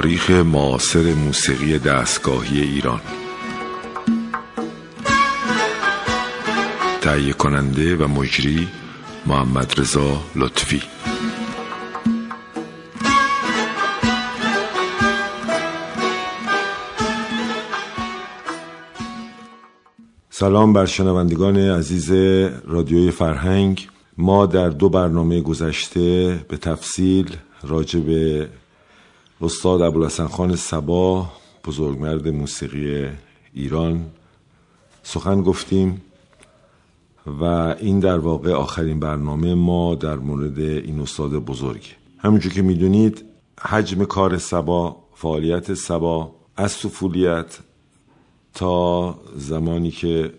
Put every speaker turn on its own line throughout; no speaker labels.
تاریخ معاصر موسیقی دستگاهی ایران. تهیه کننده و مجری محمد رضا لطفی. سلام بر شنوندگان عزیز رادیوی فرهنگ. ما در دو برنامه گذشته به تفصیل راجع به استاد ابوالحسن خان سبا بزرگمرد موسیقی ایران. سخن گفتیم و این در واقع آخرین برنامه ما در مورد این استاد بزرگ. همونجور که می‌دونید حجم کار سبا فعالیت سبا از طفولیت تا زمانی که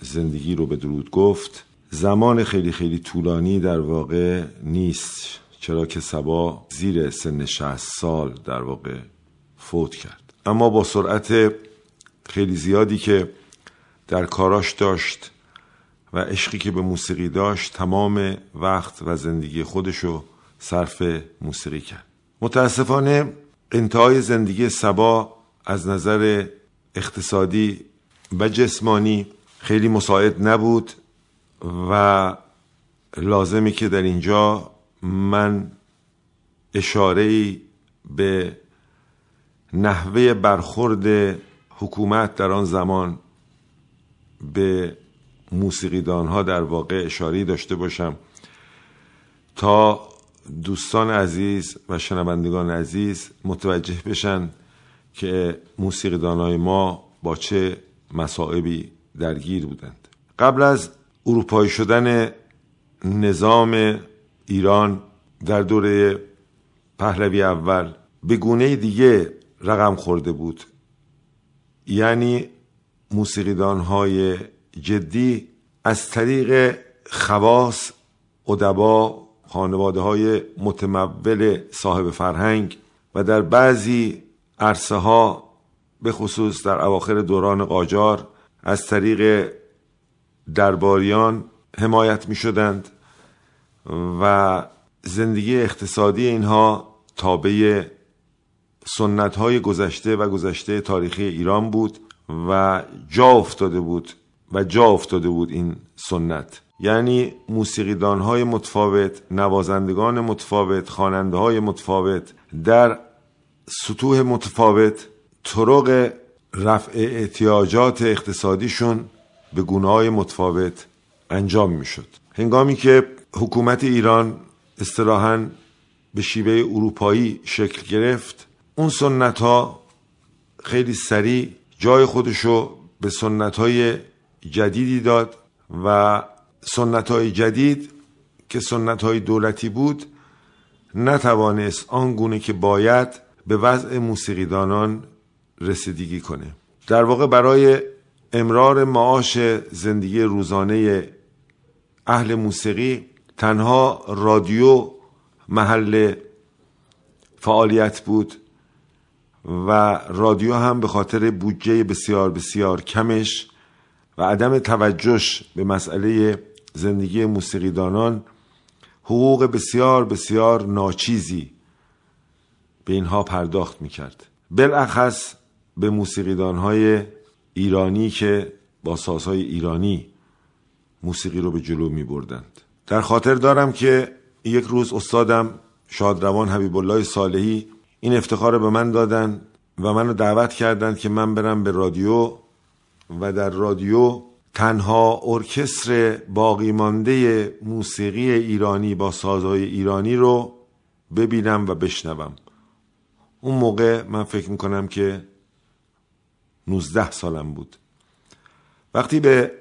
زندگی رو به درود گفت زمان خیلی خیلی طولانی در واقع نیست. چرا که سبا زیر سن 60 سال در واقع فوت کرد. اما با سرعت خیلی زیادی که در کاراش داشت و عشقی که به موسیقی داشت تمام وقت و زندگی خودشو صرف موسیقی کرد. متاسفانه انتهای زندگی سبا از نظر اقتصادی و جسمانی خیلی مساعد نبود و لازمی که در اینجا من اشاره به نحوه برخورد حکومت در آن زمان به موسیقیدان ها در واقع اشاره داشته باشم تا دوستان عزیز و شنوندگان عزیز متوجه بشن که موسیقیدان های ما با چه مسائبی درگیر بودند. قبل از اروپایی شدن نظام ایران در دوره پهلوی اول به گونه دیگه رقم خورده بود. یعنی موسیقیدان های جدی از طریق خواص ادبا خانواده های متمول صاحب فرهنگ و در بعضی عرصه ها به خصوص در اواخر دوران قاجار از طریق درباریان حمایت می شدند و زندگی اقتصادی اینها تابع سنت های گذشته و گذشته تاریخی ایران بود و جا افتاده بود و جا افتاده بود این سنت. یعنی موسیقیدان های متفاوت نوازندگان متفاوت خواننده های متفاوت در سطوح متفاوت طرق رفع احتیاجات اقتصادیشون به های متفاوت انجام می شد هنگامی که حکومت ایران استراحا به شیوه اروپایی شکل گرفت. اون سنت ها خیلی سریع جای خودشو به سنت های جدیدی داد و سنت های جدید که سنت های دولتی بود نتوانست آنگونه که باید به وضع موسیقیدانان رسیدگی کنه. در واقع برای امرار معاش زندگی روزانه اهل موسیقی تنها رادیو محل فعالیت بود و رادیو هم به خاطر بودجه بسیار بسیار کمش و عدم توجهش به مسئله زندگی موسیقیدانان حقوق بسیار بسیار ناچیزی به اینها پرداخت می‌کرد. بالاخص به موسیقیدانهای ایرانی که با سازهای ایرانی موسیقی رو به جلو می بردند در خاطر دارم که یک روز استادم شادروان حبیب الله صالحی این افتخار به من دادن و منو دعوت کردند که من برم به رادیو و در رادیو تنها ارکستر باقی مانده موسیقی ایرانی با سازهای ایرانی رو ببینم و بشنوم. اون موقع من فکر می‌کنم که 19 سالم بود. وقتی به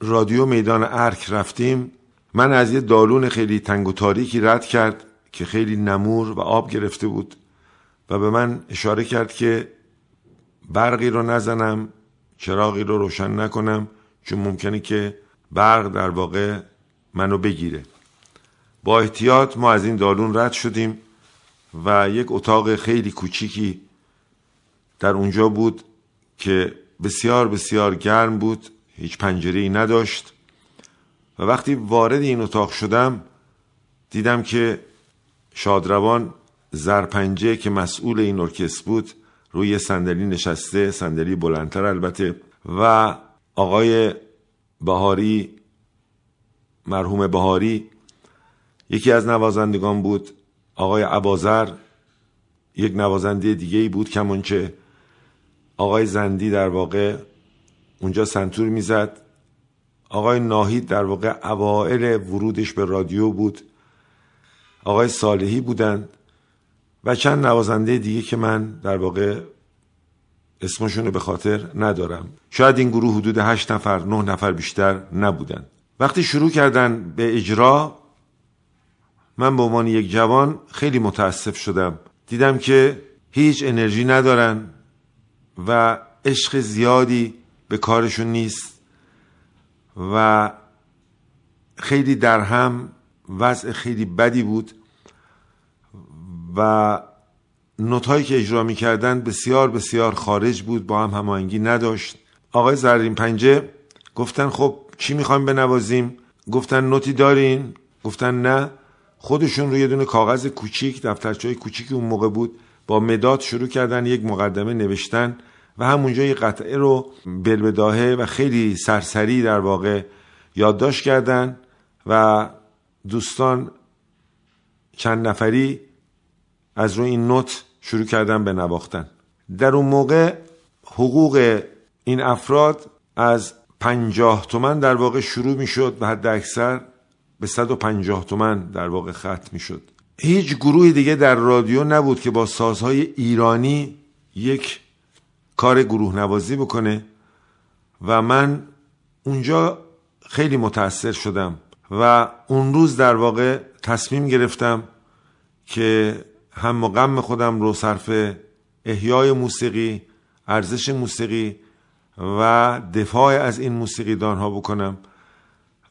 رادیو میدان ارک رفتیم من از یه دالون خیلی تنگ و تاریکی رد کرد که خیلی نمور و آب گرفته بود و به من اشاره کرد که برقی رو نزنم چراغی رو روشن نکنم چون ممکنه که برق در واقع منو بگیره. با احتیاط ما از این دالون رد شدیم و یک اتاق خیلی کوچیکی در اونجا بود که بسیار بسیار گرم بود هیچ پنجره ای نداشت. و وقتی وارد این اتاق شدم دیدم که شادروان زرپنجه که مسئول این ارکستر بود روی صندلی نشسته صندلی بلندتر البته و آقای بهاری مرحوم بهاری یکی از نوازندگان بود آقای عبازر یک نوازنده دیگه ای بود کمانچه آقای زندی در واقع اونجا سنتور می‌زد. آقای ناهید در واقع اوائل ورودش به رادیو بود. آقای صالحی بودند و چند نوازنده دیگه که من در واقع اسمشون رو به خاطر ندارم. شاید این گروه حدود هشت نفر نه نفر بیشتر نبودن وقتی شروع کردن به اجرا من به عنوان یک جوان خیلی متاسف شدم. دیدم که هیچ انرژی ندارن و عشق زیادی به کارشون نیست. و خیلی در هم وضع خیلی بدی بود و نوت که اجرا می‌کردن بسیار بسیار خارج بود با هم هماهنگی نداشت. آقای زرین پنجه گفتن خب چی می‌خوایم بنوازیم؟ گفتن نوتی دارین؟ گفتن نه. خودشون روی دونه کاغذ کوچیک دفترچه کوچیکی اون موقع بود با مداد شروع کردن یک مقدمه نوشتن. و همونجا یه قطعه رو بلبداهه و خیلی سرسری در واقع یادداشت کردن و دوستان چند نفری از روی این نوت شروع کردن به نواختن. در اون موقع حقوق این افراد از پنجاه تومن در واقع شروع می شد و حد اکثر به 150 تومن در واقع ختم می شد هیچ گروه دیگه در رادیو نبود که با سازهای ایرانی یک کار گروه نوازی بکنه و من اونجا خیلی متاثر شدم و اون روز در واقع تصمیم گرفتم که هم غم خودم رو صرف احیای موسیقی ارزش موسیقی و دفاع از این موسیقیدان ها بکنم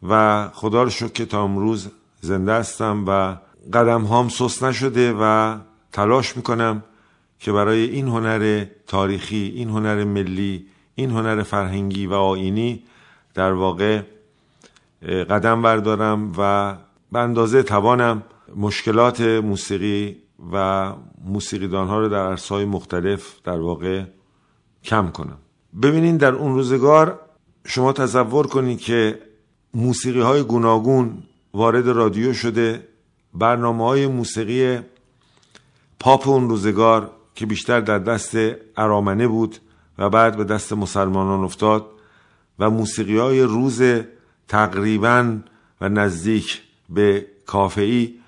و خدا رو شکر که تا امروز زنده هستم و قدم هام سست نشده و تلاش می‌کنم که برای این هنر تاریخی این هنر ملی این هنر فرهنگی و آینی در واقع قدم بردارم و به اندازه توانم مشکلات موسیقی و موسیقیدان ها رو در عرصه‌های مختلف در واقع کم کنم. ببینین در اون روزگار شما تصور کنید که موسیقی های گوناگون وارد رادیو شده برنامه های موسیقی پاپ اون روزگار که بیشتر در دست ارامنه بود و بعد به دست مسلمانان افتاد و موسیقی های روز تقریبا و نزدیک به کافهی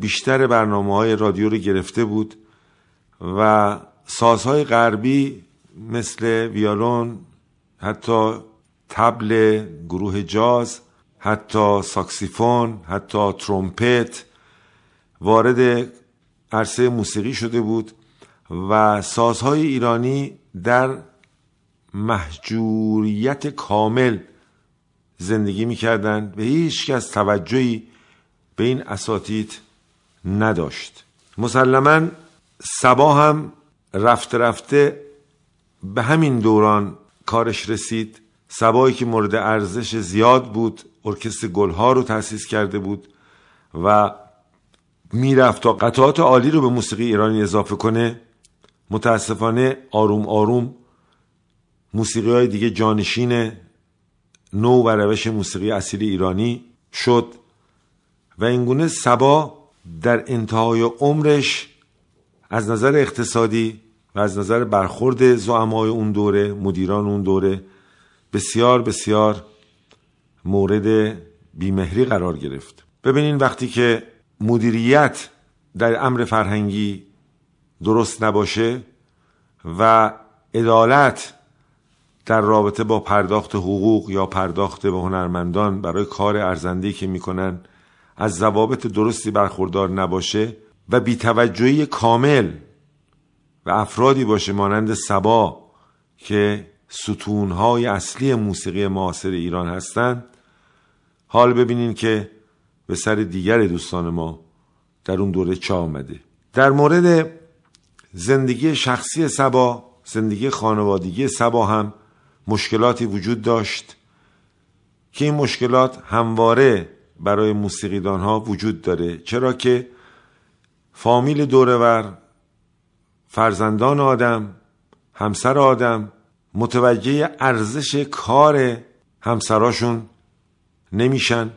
بیشتر برنامه های رادیو رو گرفته بود و سازهای غربی مثل ویالون حتی تبل گروه جاز حتی ساکسیفون حتی ترومپت وارد عرصه موسیقی شده بود. و سازهای ایرانی در محجوریت کامل زندگی می‌کردند. و هیچ کس توجهی به این اساتید نداشت. مسلما سبا هم رفته رفته به همین دوران کارش رسید. سبایی که مورد ارزش زیاد بود ارکستر گلها رو تأسیس کرده بود و می‌رفت تا قطعات عالی رو به موسیقی ایرانی اضافه کنه. متاسفانه آروم آروم موسیقی های دیگه جانشین نو و روش موسیقی اصیل ایرانی شد و اینگونه سبا در انتهای عمرش از نظر اقتصادی و از نظر برخورد زعمای اون دوره مدیران اون دوره بسیار بسیار مورد بیمهری قرار گرفت. ببینین وقتی که مدیریت در امر فرهنگی درست نباشه و عدالت در رابطه با پرداخت حقوق یا پرداخت به هنرمندان برای کار ارزندهی که می‌کنن از ضوابط درستی برخوردار نباشه و بیتوجهی کامل و افرادی باشه مانند سبا که ستونهای اصلی موسیقی معاصر ایران هستند. حال ببینین که به سر دیگر دوستان ما در اون دوره چه آمده. در مورد زندگی شخصی سبا زندگی خانوادگی سبا هم مشکلاتی وجود داشت که این مشکلات همواره برای موسیقیدان ها وجود داره. چرا که فامیل دورور فرزندان آدم همسر آدم متوجه ارزش کار همسراشون نمیشن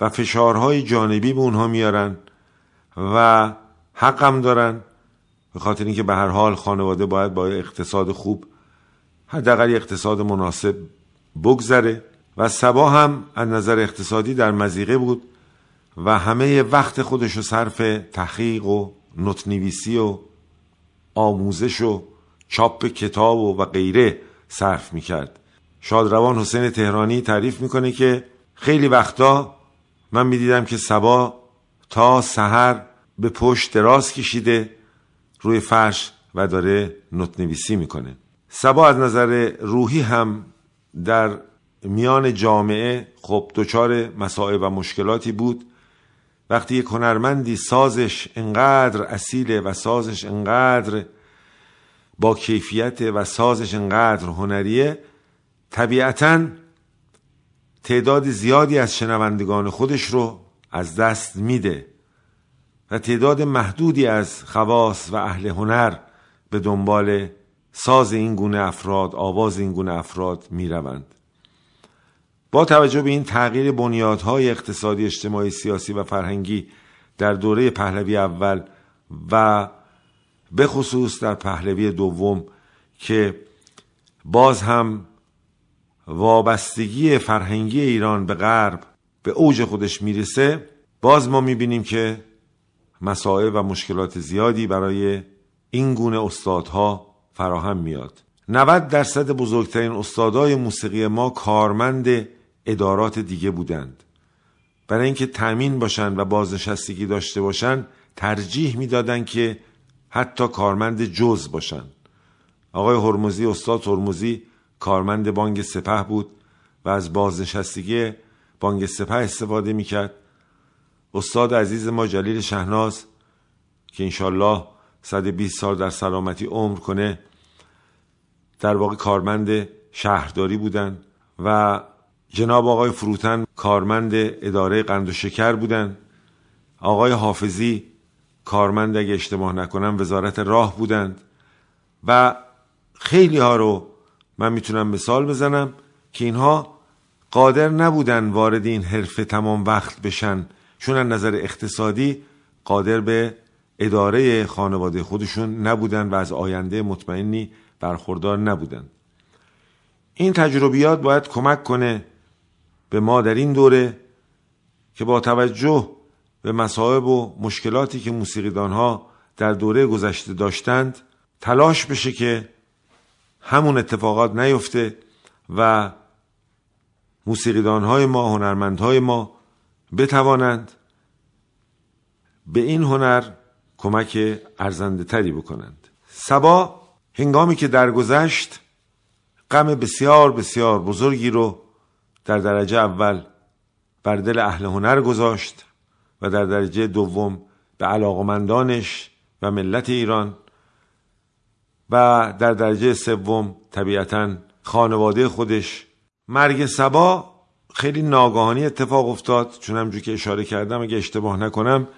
و فشارهای جانبی به اونها میارن و حقم دارن به خاطر اینکه به هر حال خانواده باید با اقتصاد خوب حداقل اقتصاد مناسب بگذره و سبا هم از نظر اقتصادی در مزیقه بود و همه وقت خودش رو صرف تحقیق و نوتنویسی و آموزش و چاپ کتاب و, و غیره صرف می‌کرد. شادروان حسین تهرانی تعریف می‌کنه که خیلی وقتا من می‌دیدم که سبا تا سحر به پشت دراز کشیده روی فرش و داره نوتنویسی می‌کنه. سبا از نظر روحی هم در میان جامعه خب دچار مسائل و مشکلاتی بود. وقتی یک هنرمندی سازش انقدر اصیله و سازش انقدر با کیفیت و سازش انقدر هنریه طبیعتا تعداد زیادی از شنوندگان خودش رو از دست میده. و تعداد محدودی از خواص و اهل هنر به دنبال ساز این گونه افراد آواز این گونه افراد می‌روند. با توجه به این تغییر بنیادهای اقتصادی اجتماعی سیاسی و فرهنگی در دوره پهلوی اول و به خصوص در پهلوی دوم که باز هم وابستگی فرهنگی ایران به غرب به اوج خودش می‌رسه باز ما می‌بینیم که مسائل و مشکلات زیادی برای این گونه استادها فراهم میاد. 90 درصد بزرگترین استادای موسیقی ما کارمند ادارات دیگه بودند. برای اینکه تأمین باشند و بازنشستگی داشته باشند ترجیح می‌دادند که حتی کارمند جز باشند آقای هرمزی استاد هرمزی کارمند بانک سپه بود و از بازنشستگی بانک سپه استفاده می‌کرد. استاد عزیز ما جلیل شهناز که انشالله 120 سال در سلامتی عمر کنه در واقع کارمند شهرداری بودند و جناب آقای فروتن کارمند اداره قند و شکر بودند آقای حافظی کارمند اگه اشتباه نکنم وزارت راه بودند و خیلی ها رو من می‌تونم مثال بزنم که اینها قادر نبودن وارد این حرفه تمام وقت بشن. چون از نظر اقتصادی قادر به اداره خانواده خودشون نبودن و از آینده مطمئنی برخوردار نبودن. این تجربیات باید کمک کنه به ما در این دوره که با توجه به مصائب و مشکلاتی که موسیقیدان ها در دوره گذشته داشتند تلاش بشه که همون اتفاقات نیفته و موسیقیدان های ما هنرمندهای ما بتوانند به این هنر کمک ارزنده تری بکنند. سبا هنگامی که درگذشت غم بسیار بسیار بزرگی رو در درجه اول بر دل اهل هنر گذاشت و در درجه دوم به علاقمندانش و ملت ایران و در درجه سوم طبیعتا خانواده خودش. مرگ سبا خیلی ناگاهانی اتفاق افتاد چون همجور که اشاره کردم اگه اشتباه نکنم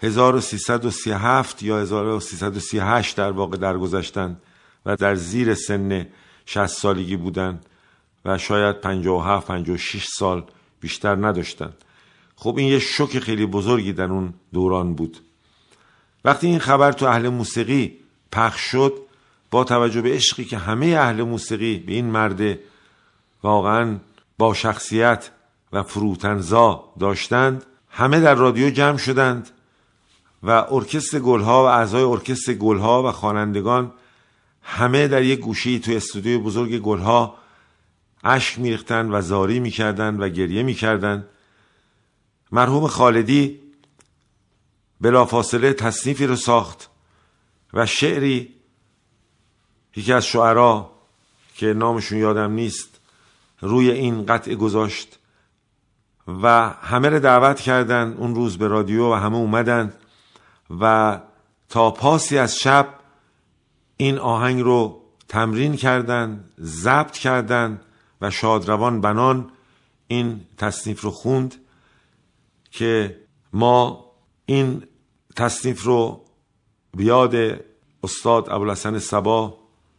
1337 یا 1338 در واقع درگذشتن و در زیر سن 60 سالگی بودن و شاید 57 56 سال بیشتر نداشتن. خب این یه شوک خیلی بزرگی در اون دوران بود. وقتی این خبر تو اهل موسیقی پخش شد با توجه به عشقی که همه اهل موسیقی به این مرد واقعا با شخصیت و فروتنزا داشتند همه در رادیو جمع شدند و ارکستر گلها و اعضای ارکستر گلها و خوانندگان همه در یک گوشی توی استودیوی بزرگ گلها اشک میریختند و زاری می‌کردند و گریه می‌کردند. مرحوم خالدی بلافاصله تصنیفی رو ساخت و شعری یکی از شعرا که نامشون یادم نیست روی این قطعه گذاشت و همه رو دعوت کردن اون روز به رادیو و همه اومدن و تا پاسی از شب این آهنگ رو تمرین کردن ضبط کردن و شادروان بنان این تصنیف رو خوند که ما این تصنیف رو بیاد استاد ابوالحسن سبا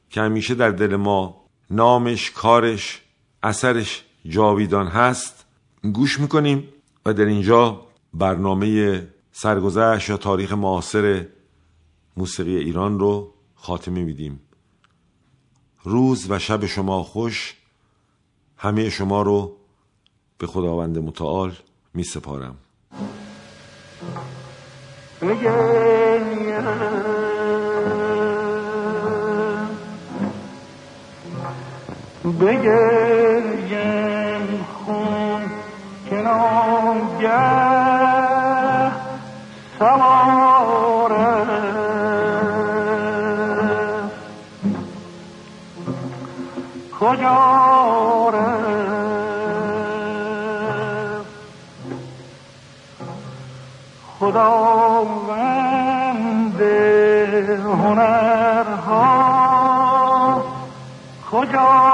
که همیشه در دل ما نامش کارش اثرش جاویدان هست گوش می‌کنیم و در اینجا برنامه سرگذشت یا تاریخ معاصر موسیقی ایران رو خاتمه میدیم. روز و شب شما خوش همه شما رو به خداوند متعال می سپارم
بگریم خون که نامگه سواره. کجا خداوند هنرها کجا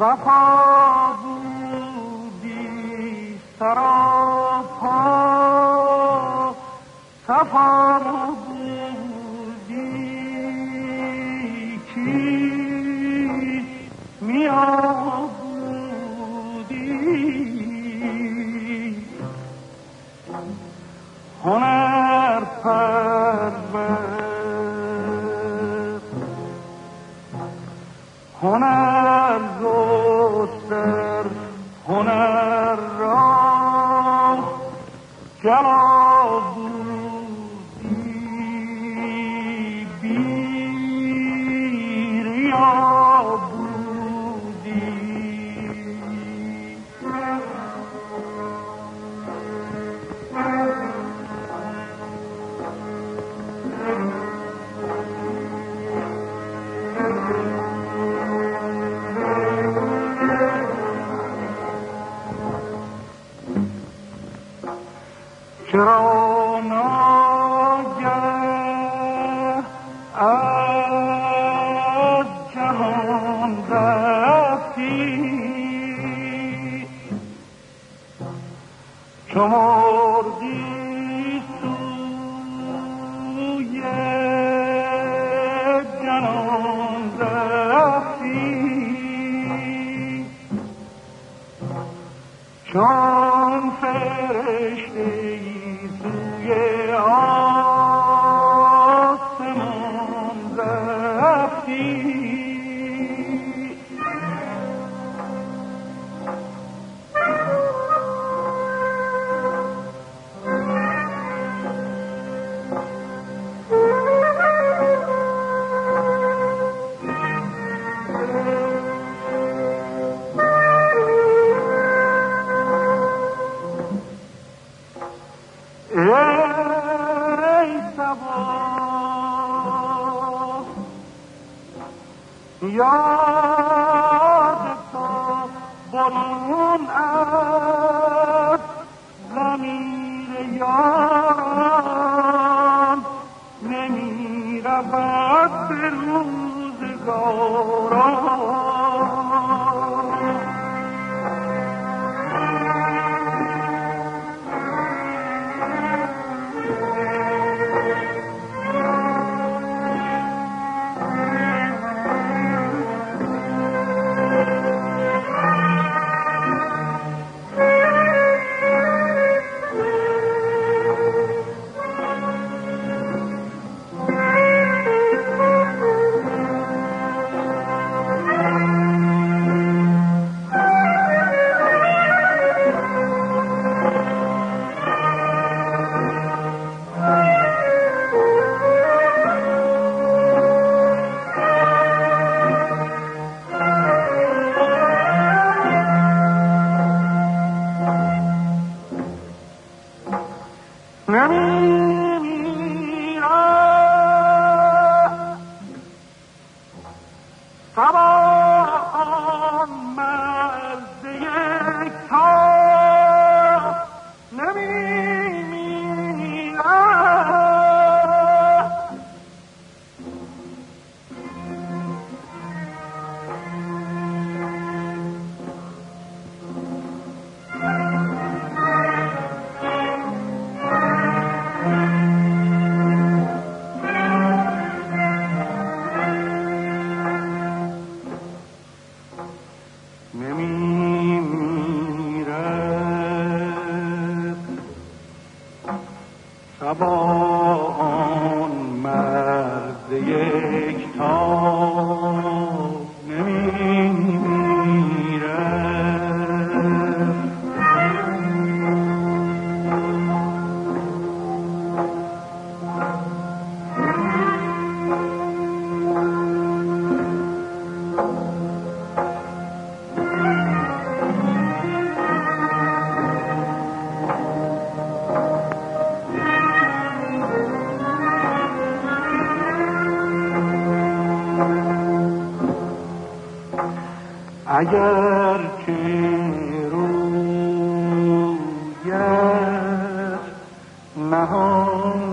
وفا بودی سراپا Sure. 明。سبا home.